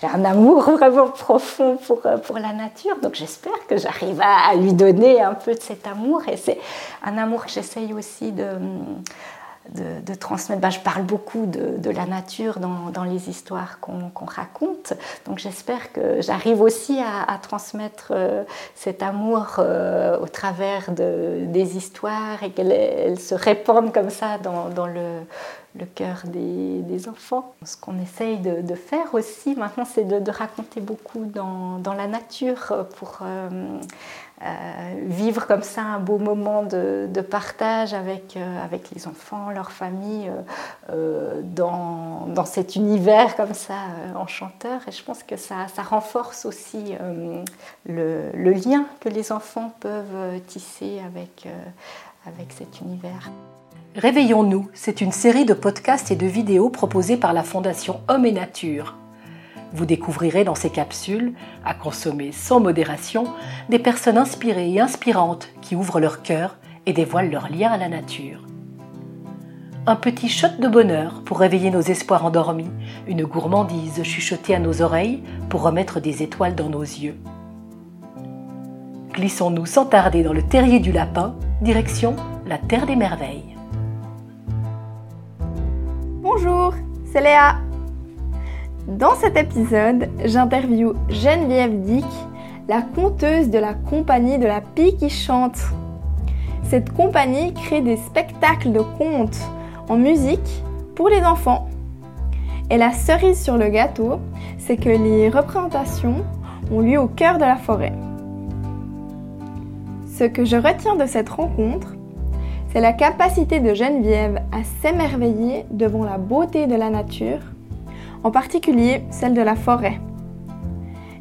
J'ai un amour vraiment profond pour, pour la nature, donc j'espère que j'arrive à lui donner un peu de cet amour. Et c'est un amour que j'essaye aussi de, de, transmettre. Ben, je parle beaucoup de, la nature dans, les histoires qu'on raconte, donc j'espère que j'arrive aussi à, transmettre euh, cet amour euh, au travers de, des histoires et qu'elles se répandent comme ça dans, le, le cœur des, enfants. Ce qu'on essaye de, faire aussi maintenant, c'est de, raconter beaucoup dans, la nature pour euh, euh, vivre comme ça un beau moment de, partage avec, euh, avec les enfants, leur famille, dans, cet univers comme ça enchanteur. Et je pense que ça, renforce aussi le, lien que les enfants peuvent tisser avec cet univers. Réveillons-nous, c'est une série de podcasts et de vidéos proposées par la Fondation Homme et Nature. Vous découvrirez dans ces capsules, à consommer sans modération, des personnes inspirées et inspirantes qui ouvrent leur cœur et dévoilent leur lien à la nature. Un petit shot de bonheur pour réveiller nos espoirs endormis, une gourmandise chuchotée à nos oreilles pour remettre des étoiles dans nos yeux. Glissons-nous sans tarder dans le terrier du lapin, direction la Terre des Merveilles. Bonjour, c'est Léa. Dans cet épisode, j'interviewe Geneviève Dick, la conteuse de la compagnie de la Pie qui chante. Cette compagnie crée des spectacles de contes en musique pour les enfants. Et la cerise sur le gâteau, c'est que les représentations ont lieu au cœur de la forêt. Ce que je retiens de cette rencontre, c'est la capacité de Geneviève à s'émerveiller devant la beauté de la nature en particulier celle de la forêt.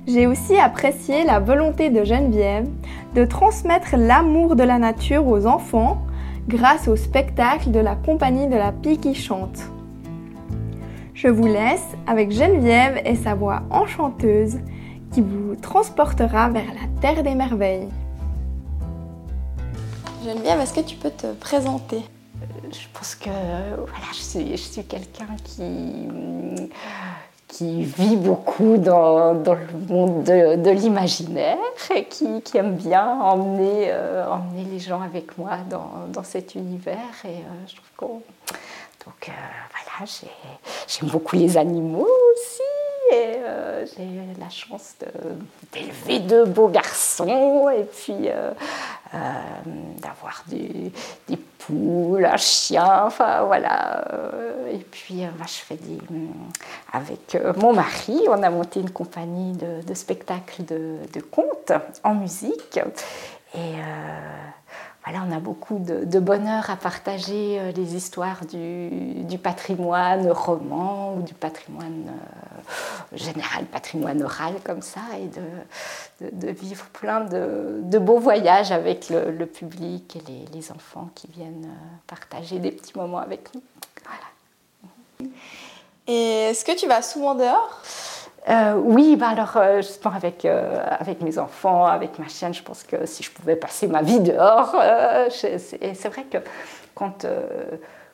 J'ai aussi apprécié la volonté de Geneviève de transmettre l'amour de la nature aux enfants grâce au spectacle de la compagnie de la pie qui chante. Je vous laisse avec Geneviève et sa voix enchanteuse qui vous transportera vers la terre des merveilles. Geneviève, est-ce que tu peux te présenter? Je pense que voilà, je suis, je suis quelqu'un qui, qui vit beaucoup dans, dans le monde de, l'imaginaire et qui, qui, aime bien emmener, euh, emmener les gens avec moi dans, dans cet univers. Et euh, je trouve Donc euh, voilà, j'aime beaucoup les animaux aussi et j'ai la chance d'élever de beaux garçons et puis d'avoir des, des poule, un chien, enfin voilà. Euh, et puis euh, je fais. Avec euh, mon mari, on a monté une compagnie de, spectacles de, de, contes en musique. Voilà, on a beaucoup de, bonheur à partager les histoires du, patrimoine roman ou du patrimoine général, patrimoine oral comme ça, et de, de vivre plein de, beaux voyages avec le, public et les, enfants qui viennent partager des petits moments avec nous. Voilà. Et est-ce que tu vas souvent dehors? Euh, oui, bah alors euh, justement avec, euh, avec mes enfants, avec ma chienne, je pense que si je pouvais passer ma vie dehors, c'est vrai que quand,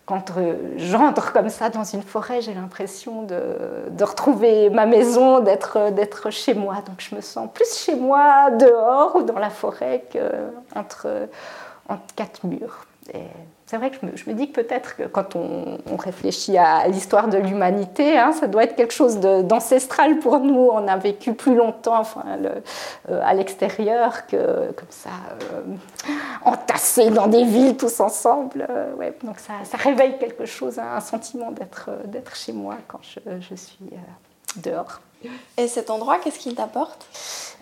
quand j'entre comme ça dans une forêt, j'ai l'impression de, de, retrouver ma maison, d'être chez moi. Donc je me sens plus chez moi dehors ou dans la forêt qu'entre entre quatre murs. C'est vrai que je me, dis que peut-être que quand on, réfléchit à l'histoire de l'humanité, hein, ça doit être quelque chose d'ancestral pour nous. On a vécu plus longtemps enfin, euh, à l'extérieur que comme ça, euh, entassés dans des villes tous ensemble. Euh, ouais, donc ça, ça, réveille quelque chose, un sentiment d'être chez moi quand je, je suis dehors. Et cet endroit, qu'est-ce qu'il t'apporte?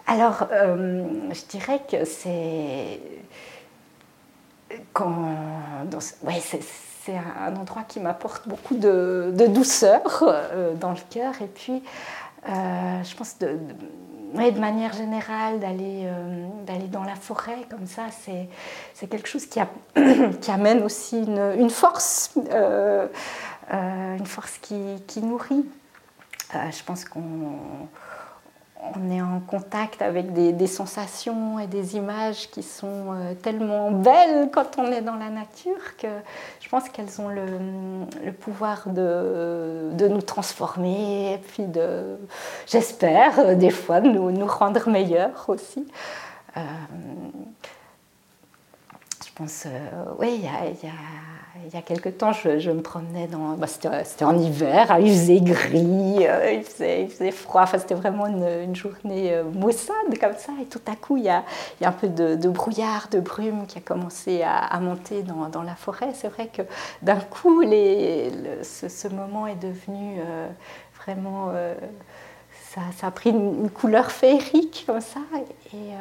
Alors, je dirais que c'est ouais, c'est un endroit qui m'apporte beaucoup de, douceur euh, dans le cœur. Et puis, euh, je pense de, de, de, manière générale, d'aller euh, d'aller dans la forêt comme ça, c'est quelque chose qui, a, qui, amène aussi une, une force, une force qui, qui nourrit. je pense qu'on on est en contact avec des, sensations et des images qui sont euh, tellement belles quand on est dans la nature que je pense qu'elles ont le, pouvoir de, nous transformer et puis de, j'espère, des fois de nous, rendre meilleurs aussi. Euh, pense, oui, il y a il y a quelque temps, je, me promenais dans. Bah, c'était en hiver, hein, il faisait gris, euh, il, faisait, froid, enfin, c'était vraiment une, journée euh, maussade comme ça. Et tout à coup, il y a, il y a un peu de, brouillard, de brume qui a commencé à, monter dans, dans, la forêt. C'est vrai que d'un coup, ce, moment est devenu euh, vraiment. Ça, a pris une, couleur féerique comme ça. Et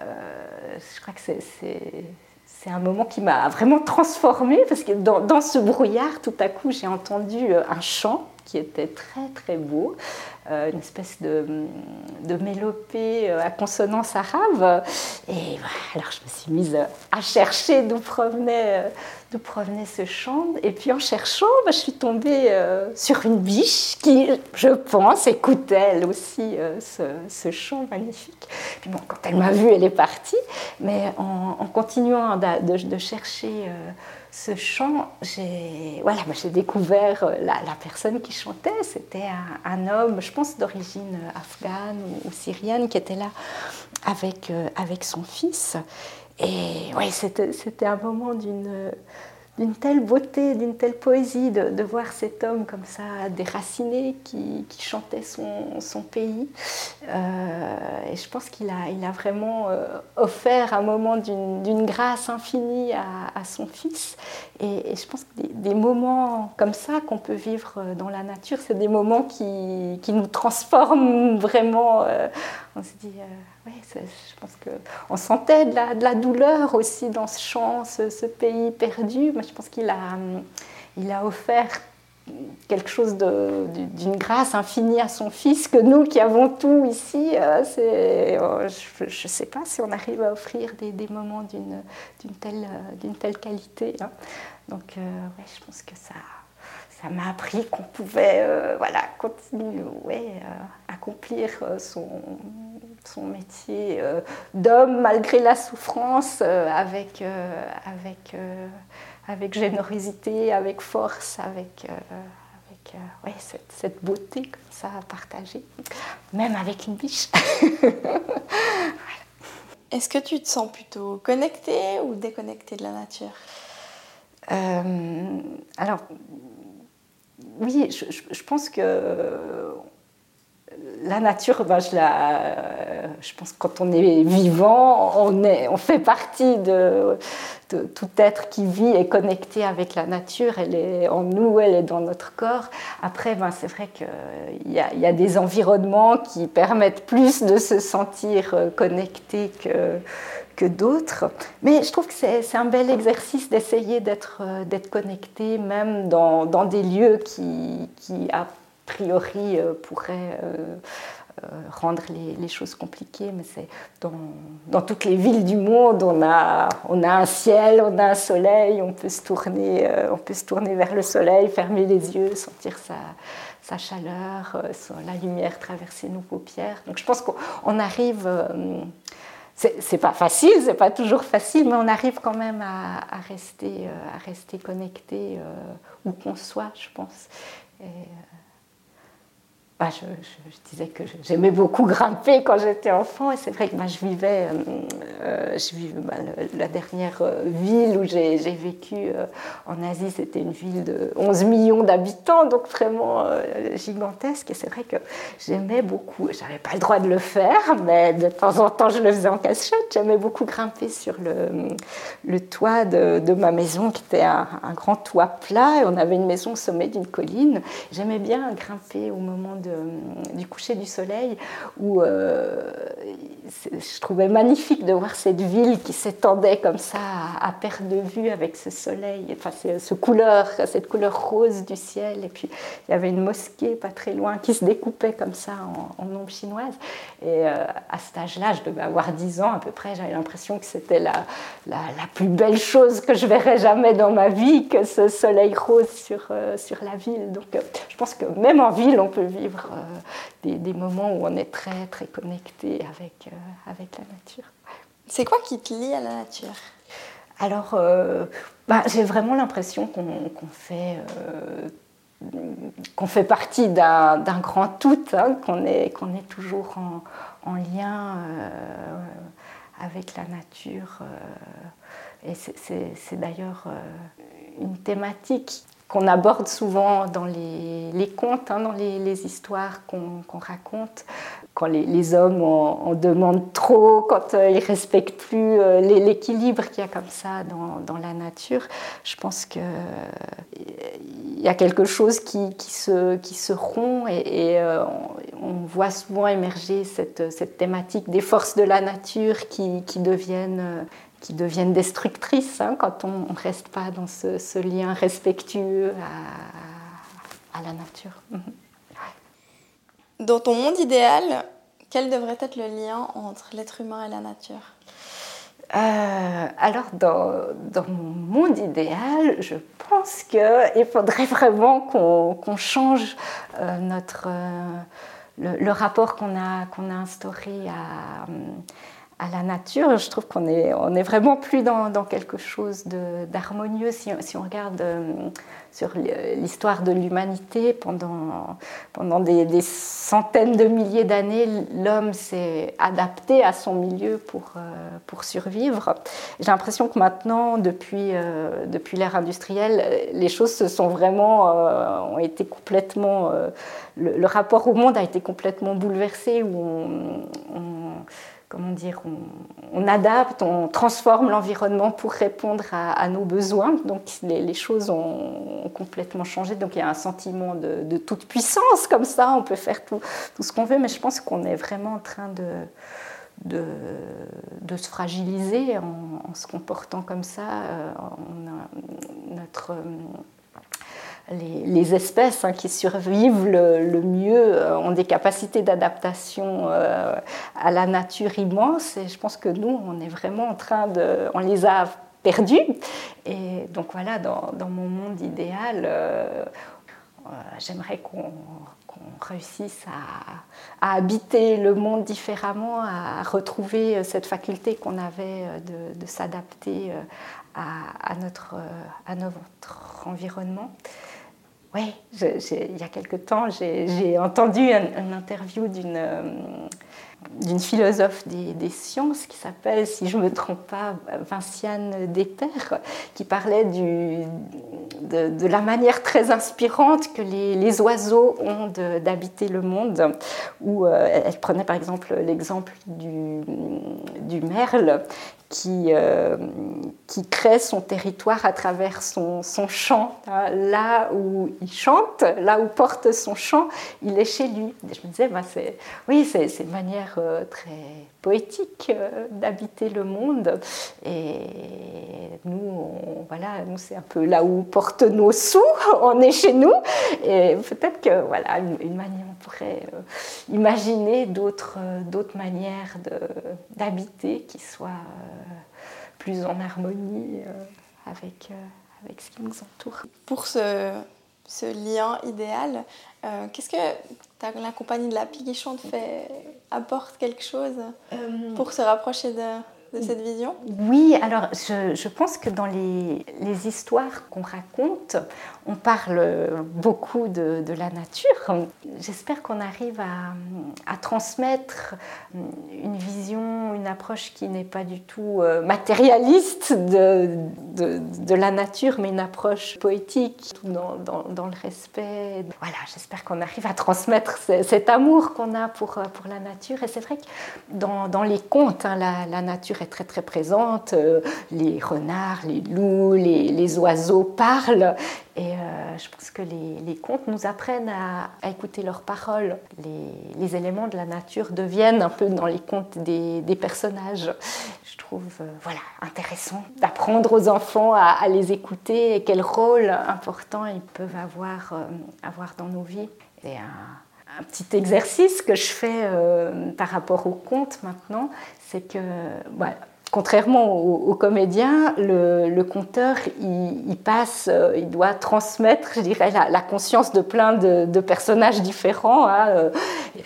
je crois que c'est un moment qui m'a vraiment transformée parce que dans, ce brouillard, tout à coup, j'ai entendu euh, un chant qui était très très beau, euh, une espèce de, de, mélopée euh, à consonance arabe. Et alors je me suis mise à chercher d'où provenait d'où provenait ce chant. Et puis en cherchant, bah, je suis tombée euh, sur une biche qui, je pense, écoutait elle aussi euh, ce, chant magnifique. Puis bon, quand elle m'a vue, elle est partie. Mais en, continuant de, chercher euh, ce chant, j'ai voilà, j'ai découvert la, personne qui chantait. C'était un, homme, je pense, d'origine afghane ou, syrienne, qui était là avec, avec son fils. Et oui, c'était un moment d'une d'une telle beauté, d'une telle poésie de, voir cet homme comme ça déraciné qui, chantait son, pays. Euh, et je pense qu'il a, il a vraiment euh, offert un moment d'une grâce infinie à, son fils. Et, je pense que des, moments comme ça qu'on peut vivre dans la nature, c'est des moments qui, qui, nous transforment vraiment. Euh, on se dit je pense qu'on sentait de la, douleur aussi dans ce chant, ce, pays perdu. Mais je pense qu'il a, il a offert quelque chose d'une grâce infinie à son fils que nous qui avons tout ici, euh, oh, je ne sais pas si on arrive à offrir des, moments d'une telle, telle qualité. Hein. Donc euh, ouais, je pense que ça, ça m'a appris qu'on pouvait euh, voilà, continuer, ouais, accomplir son, son métier euh, d'homme malgré la souffrance, euh, avec, euh, avec, avec générosité, avec force, avec, avec ouais, cette, cette, beauté comme ça à partager, même avec une biche. Est-ce que tu te sens plutôt connecté ou déconnecté de la nature? Alors, oui, je, pense que la nature, ben, je, je, pense que quand on est vivant, on, est, on fait partie de, tout être qui vit et connecté avec la nature. Elle est en nous, elle est dans notre corps. Après, ben, c'est vrai qu'il y, y, a des environnements qui permettent plus de se sentir euh, connecté que, que d'autres. Mais je trouve que c'est un bel exercice d'essayer d'être euh, connecté, même dans, des lieux qui, qui priori euh, pourrait euh, euh, rendre les, choses compliquées, mais c'est dans, toutes les villes du monde, on a, on a un ciel, on a un soleil, on peut se tourner, on peut se tourner vers le soleil, fermer les yeux, sentir sa, sa chaleur, la lumière traverser nos paupières. Donc je pense qu'on arrive, c'est pas facile, c'est pas toujours facile, mais on arrive quand même à, rester, à rester connecté où qu'on soit, je pense. Et, bah, je, disais que j'aimais beaucoup grimper quand j'étais enfant. Et c'est vrai que bah, je vivais, euh, euh, bah, la dernière euh, ville où j'ai vécu en Asie, c'était une ville de 11 millions d'habitants, donc vraiment gigantesque. Et c'est vrai que j'aimais beaucoup, j'avais pas le droit de le faire, mais de temps en temps je le faisais en cachette, j'aimais beaucoup grimper sur le, toit de, de, ma maison qui était un, un, grand toit plat. Et on avait une maison au sommet d'une colline, j'aimais bien grimper au moment de du coucher du soleil, où euh, je trouvais magnifique de voir cette ville qui s'étendait comme ça à, perte de vue avec ce soleil, enfin ce couleur, cette couleur rose du ciel. Et puis il y avait une mosquée pas très loin qui se découpait comme ça en, ombre chinoise. Et euh, à cet âge-là, je devais avoir 10 ans à peu près, j'avais l'impression que c'était la, la, plus belle chose que je verrais jamais dans ma vie, que ce soleil rose sur, euh, sur la ville. Donc je pense que même en ville, on peut vivre vivre des, moments où on est très, très connecté avec, avec la nature. C'est quoi qui te lie à la nature? Alors, bah, j'ai vraiment l'impression qu'on fait qu'on fait partie d'un grand tout, hein, qu'on est, qu'on est toujours en, lien euh, avec la nature. Euh, et c'est d'ailleurs euh, une thématique qu'on aborde souvent dans les, contes, hein, dans les, histoires qu'on raconte, quand les, hommes en, demandent trop, quand euh, ils respectent plus euh, l'équilibre qu'il y a comme ça dans, la nature. Je pense qu'il y a quelque chose qui, se, rompt et, euh, on, voit souvent émerger cette, thématique des forces de la nature qui, qui deviennent qui deviennent destructrices hein, quand on ne reste pas dans ce, lien respectueux à, la nature. Dans ton monde idéal, quel devrait être le lien entre l'être humain et la nature? Euh, alors, dans, dans, mon monde idéal, je pense qu'il faudrait vraiment qu'on change euh, notre, euh, le, rapport qu'on a, qu'on a instauré à, à la nature, je trouve qu'on est, on est vraiment plus dans, quelque chose d'harmonieux. Si, si, on regarde euh, sur l'histoire de l'humanité, pendant, pendant des, centaines de milliers d'années, l'homme s'est adapté à son milieu pour, euh, pour survivre. J'ai l'impression que maintenant, depuis, euh, depuis l'ère industrielle, les choses se sont vraiment, ont été complètement, le, rapport au monde a été complètement bouleversé, où on comment dire, on, adapte, on transforme l'environnement pour répondre à, nos besoins. Donc les, choses ont, complètement changé. Donc il y a un sentiment de, toute puissance comme ça. On peut faire tout, ce qu'on veut, mais je pense qu'on est vraiment en train de, se fragiliser en, se comportant comme ça. Euh, notre les, espèces hein, qui survivent le, mieux euh, ont des capacités d'adaptation euh, à la nature immenses et je pense que nous, on est vraiment en train de... On les a perdus. Et donc voilà, dans, mon monde idéal, euh, j'aimerais qu'on réussisse à, habiter le monde différemment, à retrouver cette faculté qu'on avait de, s'adapter à notre environnement. Oui, il y a quelque temps, j'ai entendu une interview d'une euh, d'une philosophe des, sciences qui s'appelle, si je ne me trompe pas, Vinciane Deter, qui parlait du, de, la manière très inspirante que les, oiseaux ont d'habiter le monde, où euh, elle prenait par exemple l'exemple du, du merle qui, euh, qui crée son territoire à travers son, son chant. Là où il chante, là où porte son chant, il est chez lui. je me disais, c'est, oui, c'est, une manière euh, très poétique euh, d'habiter le monde. Et nous, voilà, nous, c'est un peu là où porte nos sous, on est chez nous. Et peut-être que, voilà, une, manière, on pourrait imaginer d'autres, d'autres manières d'habiter qui soient plus en harmonie euh, avec, euh, avec ce qui nous entoure. Pour ce, ce lien idéal, euh, qu'est-ce que la compagnie de la Piquichante fait apporte quelque chose pour se rapprocher de, de cette vision? Oui, alors je, pense que dans les, histoires qu'on raconte, on parle beaucoup de, la nature. J'espère qu'on arrive à, transmettre une vision, une approche qui n'est pas du tout euh, matérialiste de, la nature, mais une approche poétique, dans, dans, le respect. Voilà, j'espère qu'on arrive à transmettre cet amour qu'on a pour, la nature. Et c'est vrai que dans, les contes, hein, la nature est très très présente. Euh, les renards, les loups, les, oiseaux parlent. Et euh, je pense que les, contes nous apprennent à, écouter leurs paroles. Les, éléments de la nature deviennent un peu dans les contes des, personnages. Je trouve euh, voilà, intéressant d'apprendre aux enfants à, les écouter et quel rôle important ils peuvent avoir, avoir dans nos vies. Un, petit exercice que je fais par rapport aux contes maintenant, c'est que voilà, contrairement au, comédien, le, conteur, il, passe, euh, il doit transmettre, je dirais, la, conscience de plein de, personnages différents. Hein, euh,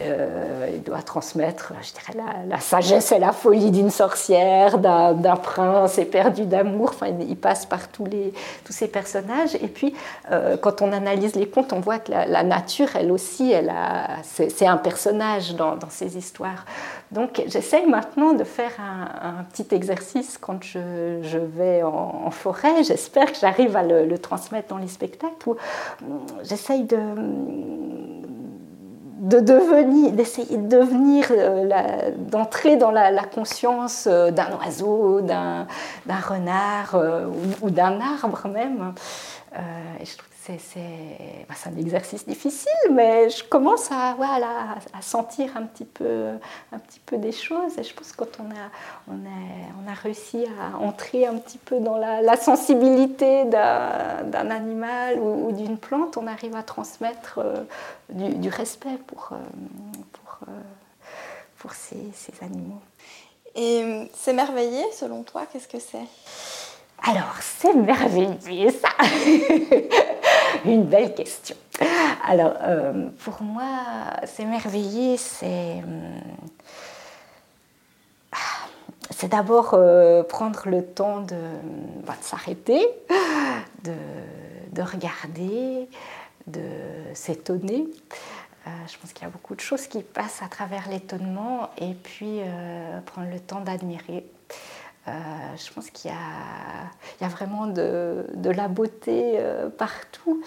euh, il doit transmettre, je dirais, la, sagesse et la folie d'une sorcière, d'un prince éperdu d'amour. Enfin, il passe par tous, les, tous ces personnages. Et puis, quand on analyse les contes, on voit que la, nature, elle aussi, elle c'est un personnage dans, ces histoires. Donc, j'essaye maintenant de faire un petit exercice quand je, vais en, forêt. J'espère que j'arrive à le, transmettre dans les spectacles où hum, j'essaye de de devenir, d'essayer de devenir, euh, d'entrer dans la, conscience euh, d'un oiseau, d'un renard euh, ou, d'un arbre même. C'est bah, un exercice difficile, mais je commence à, voilà, à sentir un petit, peu, un petit peu des choses. Et je pense que quand on a, on a, on a réussi à entrer un petit peu dans la, sensibilité d'un animal ou, d'une plante, on arrive à transmettre euh, du, respect pour, euh, pour, euh, pour ces, ces animaux. Et s'émerveiller, selon toi, qu'est-ce que c'est? Alors, c'est merveilleux ça Une belle question. Alors, euh, pour moi, s'émerveiller, c'est. Euh, c'est d'abord euh, prendre le temps de, bah, s'arrêter, de, regarder, de s'étonner. je pense qu'il y a beaucoup de choses qui passent à travers l'étonnement et puis prendre le temps d'admirer. Je pense qu'il y, a, vraiment de, de la beauté partout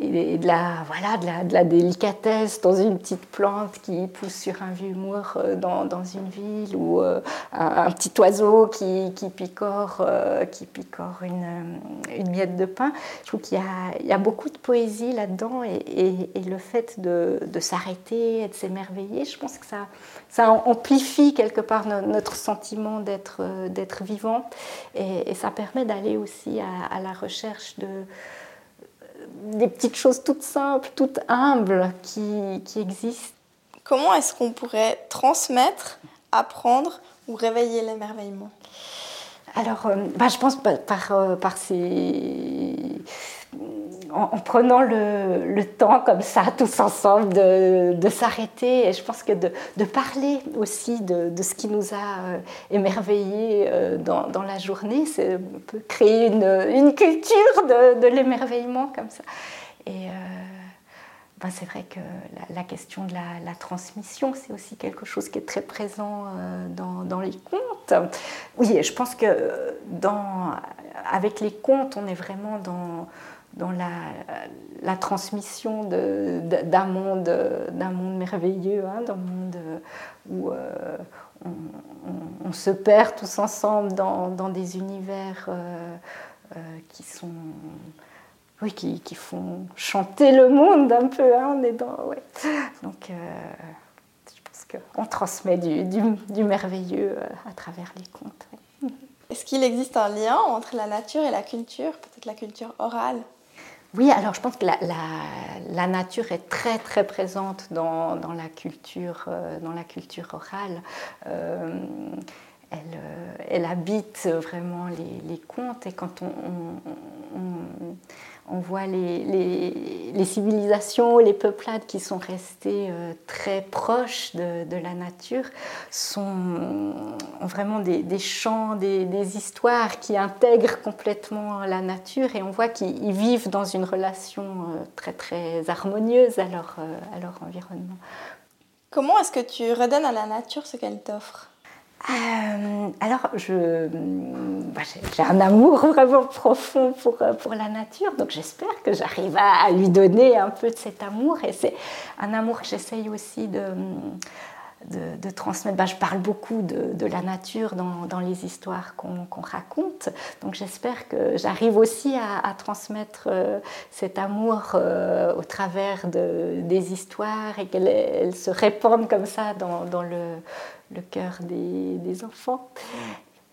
et de la, voilà, de la, de, la, délicatesse dans une petite plante qui pousse sur un vieux mur euh, dans, dans une ville ou euh, un, petit oiseau qui, qui picore, euh, qui picore une, une, miette de pain. Je trouve qu'il y, y, a beaucoup de poésie là-dedans et, et, le fait de, de s'arrêter et de s'émerveiller, je pense que ça, ça amplifie quelque part notre sentiment d'être vivant et, ça permet d'aller aussi à la recherche de des petites choses toutes simples, toutes humbles qui, qui existent. Comment est-ce qu'on pourrait transmettre, apprendre ou réveiller l'émerveillement? Alors, euh, bah, je pense par, par, euh, par ces en, prenant le, temps comme ça, tous ensemble, de, s'arrêter. Et je pense que de, parler aussi de, ce qui nous a euh, émerveillés euh, dans, la journée, c'est peut créer une, culture de, l'émerveillement comme ça. Et euh, ben c'est vrai que la, question de la, transmission, c'est aussi quelque chose qui est très présent dans, dans, les contes. Oui, je pense que dans, avec les contes, on est vraiment dans dans la, transmission d'un monde, monde merveilleux, hein, d'un monde où euh, on, se perd tous ensemble dans, des univers euh, euh, qui sont oui, qui, font chanter le monde un peu. Hein, on est dans, ouais. Donc, je pense qu'on transmet du, merveilleux à travers les contes. Est-ce qu'il existe un lien entre la nature et la culture, peut-être la culture orale? Oui, alors je pense que la, nature est très très présente dans, la, culture, euh, dans la culture orale. Euh, elle, euh, elle, habite vraiment les, contes et quand on voit les, civilisations, les peuplades qui sont restées euh, très proches de, la nature sont, ont vraiment des, chants, des, histoires qui intègrent complètement la nature et on voit qu'ils vivent dans une relation euh, très très harmonieuse à leur, euh, à leur environnement. Comment est-ce que tu redonnes à la nature ce qu'elle t'offre? Euh, alors, je, bah, j'ai un amour vraiment profond pour, pour la nature, donc j'espère que j'arrive à, lui donner un peu de cet amour. Et c'est un amour que j'essaye aussi de, de, transmettre. Bah, je parle beaucoup de, de la nature dans, dans les histoires qu'on, raconte, donc j'espère que j'arrive aussi à, transmettre euh, cet amour euh, au travers de, des histoires et qu'elles se répandent comme ça dans, dans le le cœur des, enfants.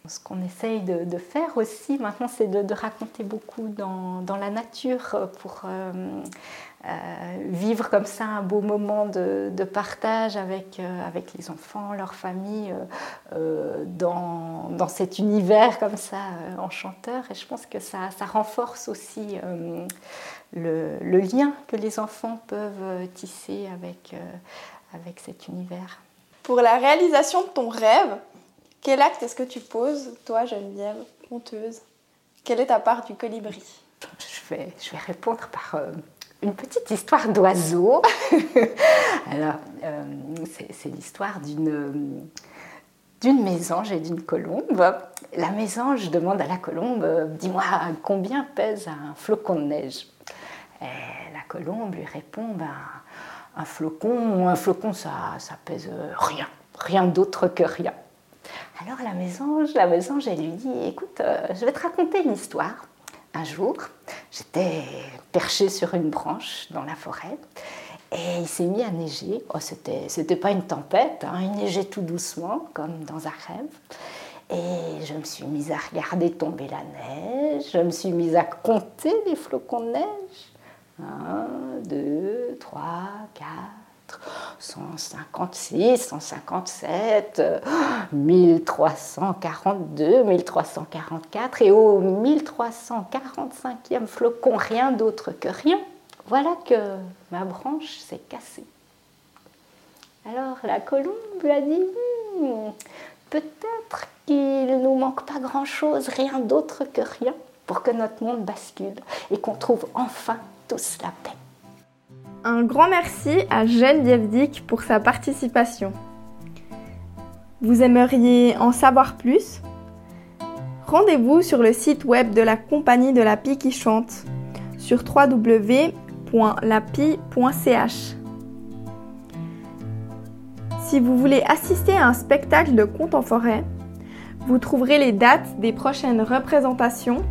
Ce qu'on essaye de, faire aussi maintenant, c'est de, raconter beaucoup dans, la nature pour, euh, vivre comme ça un beau moment de, partage avec, avec les enfants, leur famille, dans, cet univers comme ça enchanteur. Et je pense que ça, renforce aussi le, lien que les enfants peuvent tisser avec cet univers. Pour la réalisation de ton rêve, quel acte est-ce que tu poses, toi, Geneviève, conteuse Quelle est ta part du colibri? Je vais, je vais répondre par euh, une petite histoire d'oiseau. Alors, euh, c'est l'histoire d'une d'une mésange et d'une colombe. La mésange demande à la colombe Dis-moi, combien pèse un flocon de neige? Et La colombe lui répond ben, Un flocon, un flocon ça, ça pèse rien, rien d'autre que rien. Alors la mésange, la mésange, elle lui dit, écoute, euh, je vais te raconter une histoire. Un jour, j'étais perchée sur une branche dans la forêt et il s'est mis à neiger. Oh, c'était, c'était pas une tempête, hein, il neigeait tout doucement, comme dans un rêve. Et je me suis mise à regarder tomber la neige, je me suis mise à compter les flocons de neige. Un, deux, trois, quatre. 156, 157, 1342, 1344 et au 1345e flocon, rien d'autre que rien, voilà que ma branche s'est cassée. Alors la colombe lui a dit hmm, peut-être qu'il nous manque pas grand-chose, rien d'autre que rien, pour que notre monde bascule et qu'on trouve enfin tous la paix. Un grand merci à Geneviève Dick pour sa participation. Vous aimeriez en savoir plus? Rendez-vous sur le site web de la compagnie de la pie qui chante sur www.lapie.ch. Si vous voulez assister à un spectacle de contes en forêt, vous trouverez les dates des prochaines représentations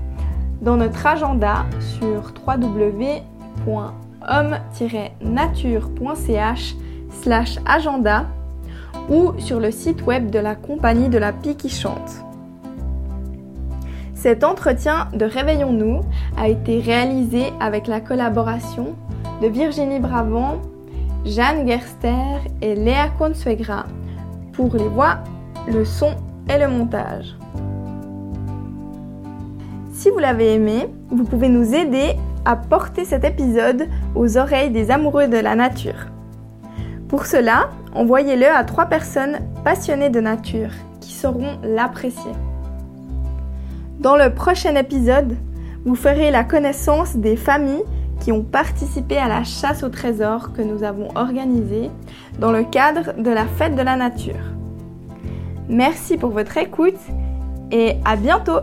dans notre agenda sur www homme-nature.ch slash agenda ou sur le site web de la compagnie de la pie qui chante. Cet entretien de Réveillons-nous a été réalisé avec la collaboration de Virginie Bravant, Jeanne Gerster et Léa Consuegra pour les voix, le son et le montage. Si vous l'avez aimé, vous pouvez nous aider à porter cet épisode aux oreilles des amoureux de la nature. Pour cela, envoyez-le à trois personnes passionnées de nature qui sauront l'apprécier. Dans le prochain épisode, vous ferez la connaissance des familles qui ont participé à la chasse au trésor que nous avons organisée dans le cadre de la fête de la nature. Merci pour votre écoute et à bientôt